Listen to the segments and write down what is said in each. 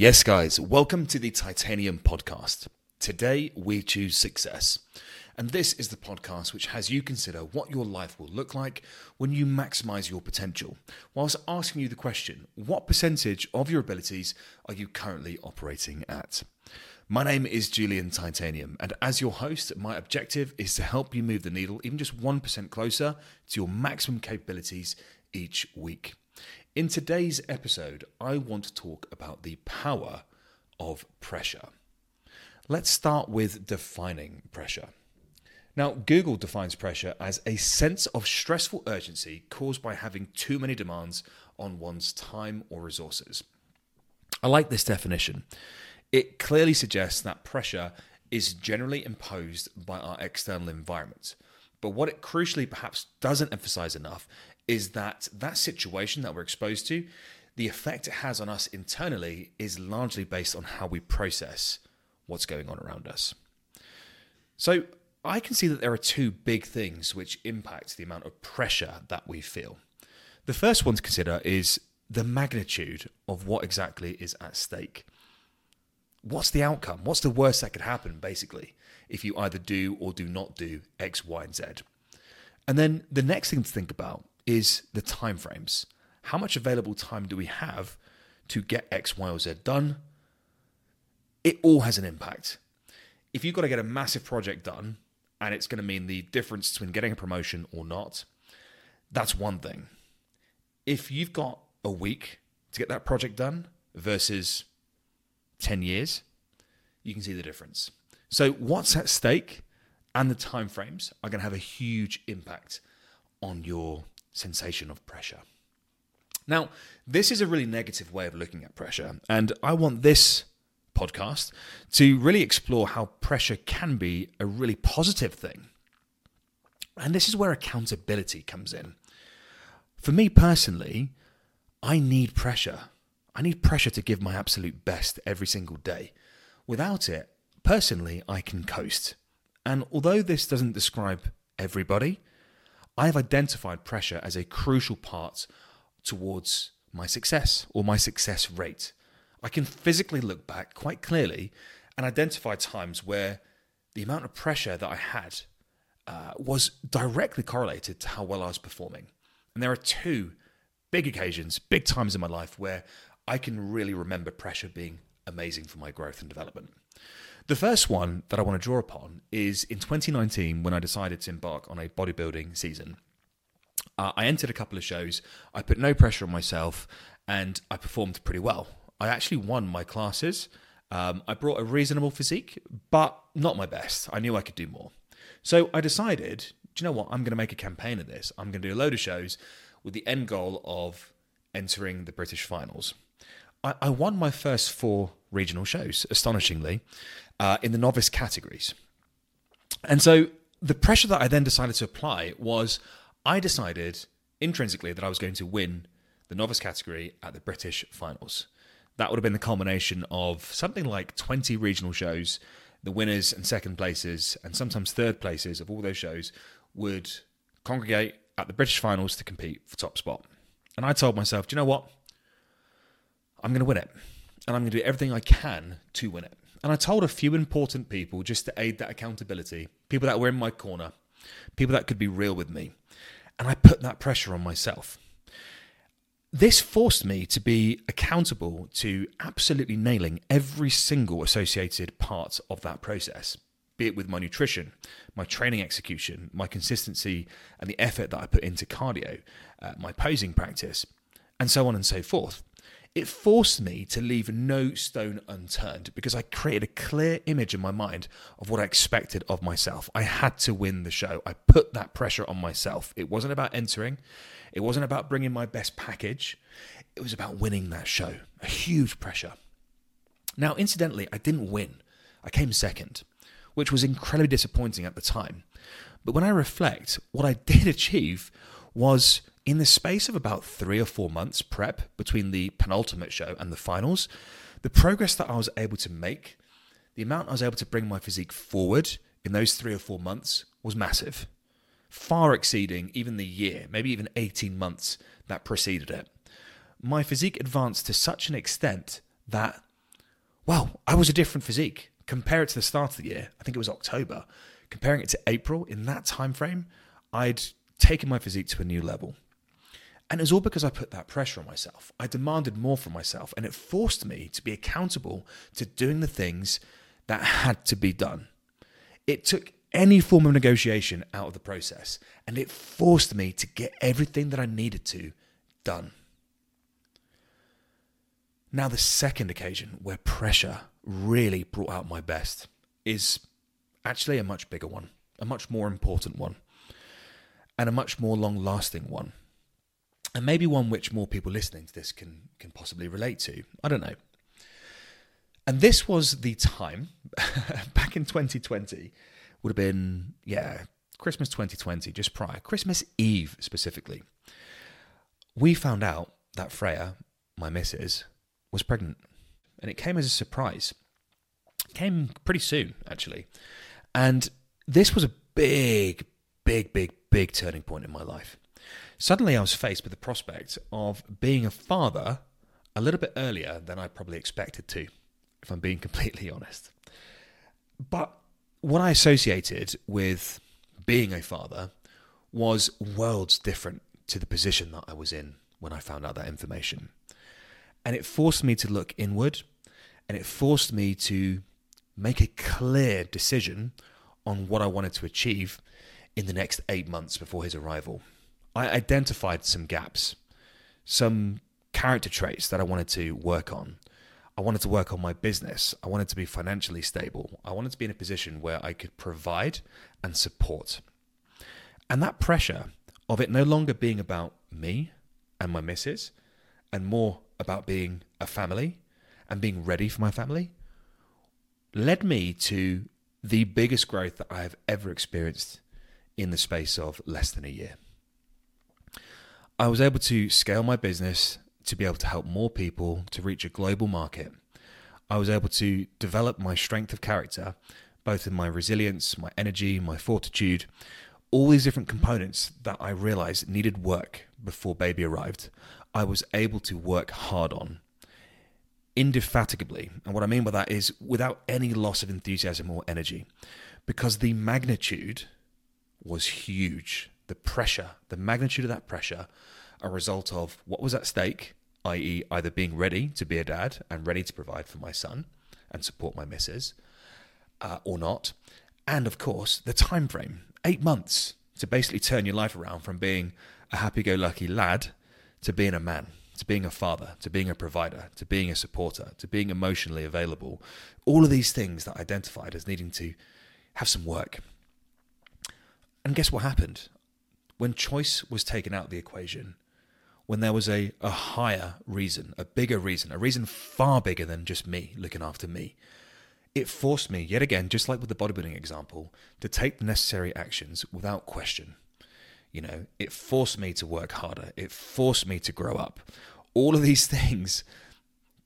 Yes, guys, welcome to the Titanium Podcast. Today we choose success. And this is the podcast which has you consider what your life will look like when you maximize your potential, whilst asking you the question what percentage of your abilities are you currently operating at? My name is Julian Titanium, and as your host, my objective is to help you move the needle even just 1% closer to your maximum capabilities each week. In today's episode, I want to talk about the power of pressure. Let's start with defining pressure. Now, Google defines pressure as a sense of stressful urgency caused by having too many demands on one's time or resources. I like this definition. It clearly suggests that pressure is generally imposed by our external environment. But what it crucially perhaps doesn't emphasize enough is that that situation that we're exposed to, the effect it has on us internally is largely based on how we process what's going on around us. So I can see that there are two big things which impact the amount of pressure that we feel. The first one to consider is the magnitude of what exactly is at stake. What's the outcome? What's the worst that could happen, basically, if you either do or do not do X, Y, and Z? And then the next thing to think about is the timeframes. How much available time do we have to get X, Y, or Z done? It all has an impact. If you've got to get a massive project done and it's going to mean the difference between getting a promotion or not, that's one thing. If you've got a week to get that project done versus 10 years, you can see the difference. So, what's at stake and the timeframes are going to have a huge impact on your sensation of pressure. Now, this is a really negative way of looking at pressure, and I want this podcast to really explore how pressure can be a really positive thing. And this is where accountability comes in. For me personally, I need pressure. I need pressure to give my absolute best every single day. Without it, personally, I can coast. And although this doesn't describe everybody, I have identified pressure as a crucial part towards my success or my success rate. I can physically look back quite clearly and identify times where the amount of pressure that I had uh, was directly correlated to how well I was performing. And there are two big occasions, big times in my life where I can really remember pressure being amazing for my growth and development. The first one that I want to draw upon is in 2019 when I decided to embark on a bodybuilding season. Uh, I entered a couple of shows, I put no pressure on myself, and I performed pretty well. I actually won my classes. Um, I brought a reasonable physique, but not my best. I knew I could do more. So I decided, do you know what? I'm going to make a campaign of this. I'm going to do a load of shows with the end goal of entering the British finals. I, I won my first four regional shows, astonishingly, uh, in the novice categories. And so the pressure that I then decided to apply was I decided intrinsically that I was going to win the novice category at the British finals. That would have been the culmination of something like 20 regional shows. The winners and second places, and sometimes third places of all those shows, would congregate at the British finals to compete for top spot. And I told myself, do you know what? I'm going to win it. And I'm going to do everything I can to win it. And I told a few important people just to aid that accountability, people that were in my corner, people that could be real with me. And I put that pressure on myself. This forced me to be accountable to absolutely nailing every single associated part of that process, be it with my nutrition, my training execution, my consistency, and the effort that I put into cardio, uh, my posing practice, and so on and so forth it forced me to leave no stone unturned because I created a clear image in my mind of what I expected of myself. I had to win the show. I put that pressure on myself. It wasn't about entering, it wasn't about bringing my best package, it was about winning that show. A huge pressure. Now, incidentally, I didn't win, I came second, which was incredibly disappointing at the time. But when I reflect, what I did achieve was in the space of about three or four months prep between the penultimate show and the finals, the progress that I was able to make, the amount I was able to bring my physique forward in those three or four months was massive, far exceeding even the year, maybe even 18 months that preceded it. My physique advanced to such an extent that well, I was a different physique. Compare it to the start of the year, I think it was October. Comparing it to April, in that time frame, I'd taken my physique to a new level. And it was all because I put that pressure on myself. I demanded more from myself, and it forced me to be accountable to doing the things that had to be done. It took any form of negotiation out of the process, and it forced me to get everything that I needed to done. Now, the second occasion where pressure really brought out my best is actually a much bigger one, a much more important one, and a much more long lasting one. And maybe one which more people listening to this can, can possibly relate to. I don't know. And this was the time back in 2020, would have been, yeah, Christmas 2020, just prior, Christmas Eve specifically. We found out that Freya, my missus, was pregnant. And it came as a surprise. It came pretty soon, actually. And this was a big, big, big, big turning point in my life. Suddenly, I was faced with the prospect of being a father a little bit earlier than I probably expected to, if I'm being completely honest. But what I associated with being a father was worlds different to the position that I was in when I found out that information. And it forced me to look inward and it forced me to make a clear decision on what I wanted to achieve in the next eight months before his arrival. I identified some gaps, some character traits that I wanted to work on. I wanted to work on my business. I wanted to be financially stable. I wanted to be in a position where I could provide and support. And that pressure of it no longer being about me and my missus and more about being a family and being ready for my family led me to the biggest growth that I have ever experienced in the space of less than a year. I was able to scale my business to be able to help more people to reach a global market. I was able to develop my strength of character, both in my resilience, my energy, my fortitude, all these different components that I realized needed work before baby arrived. I was able to work hard on indefatigably. And what I mean by that is without any loss of enthusiasm or energy, because the magnitude was huge. The pressure, the magnitude of that pressure, a result of what was at stake, i.e., either being ready to be a dad and ready to provide for my son and support my missus, uh, or not, and of course the time frame, eight months to basically turn your life around from being a happy-go-lucky lad to being a man to being a father, to being a provider, to being a supporter, to being emotionally available. All of these things that I identified as needing to have some work. And guess what happened? When choice was taken out of the equation, when there was a, a higher reason, a bigger reason, a reason far bigger than just me looking after me, it forced me, yet again, just like with the bodybuilding example, to take the necessary actions without question. You know, it forced me to work harder. It forced me to grow up. All of these things,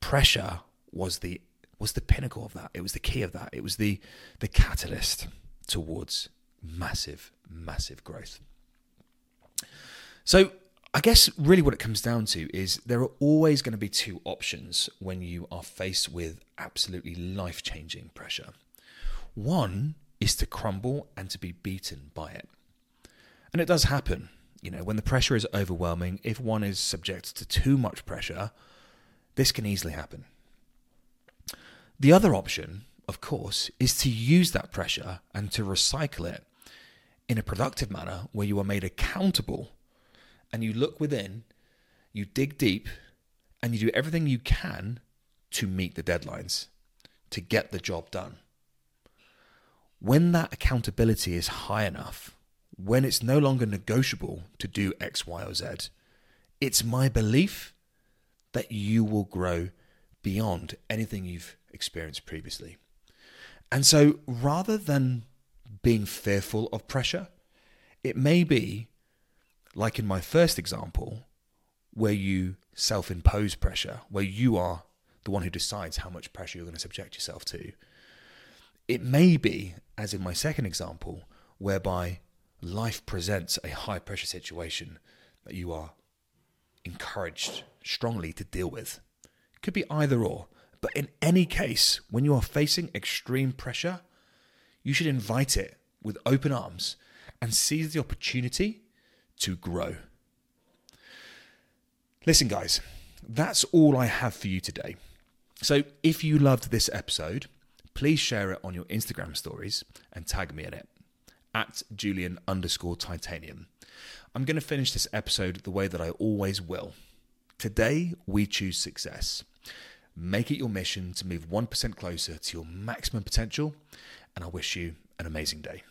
pressure was the was the pinnacle of that. It was the key of that. It was the the catalyst towards massive, massive growth. So I guess really what it comes down to is there are always going to be two options when you are faced with absolutely life changing pressure. One is to crumble and to be beaten by it. And it does happen. You know, when the pressure is overwhelming, if one is subject to too much pressure, this can easily happen. The other option, of course, is to use that pressure and to recycle it in a productive manner where you are made accountable and you look within, you dig deep, and you do everything you can to meet the deadlines, to get the job done. When that accountability is high enough, when it's no longer negotiable to do X, Y, or Z, it's my belief that you will grow beyond anything you've experienced previously. And so rather than being fearful of pressure, it may be like in my first example, where you self impose pressure, where you are the one who decides how much pressure you're going to subject yourself to. It may be, as in my second example, whereby life presents a high pressure situation that you are encouraged strongly to deal with. It could be either or, But in any case, when you are facing extreme pressure, you should invite it with open arms and seize the opportunity to grow. Listen, guys, that's all I have for you today. So if you loved this episode, please share it on your Instagram stories and tag me in it at Julian underscore titanium. I'm going to finish this episode the way that I always will. Today, we choose success. Make it your mission to move 1% closer to your maximum potential, and I wish you an amazing day.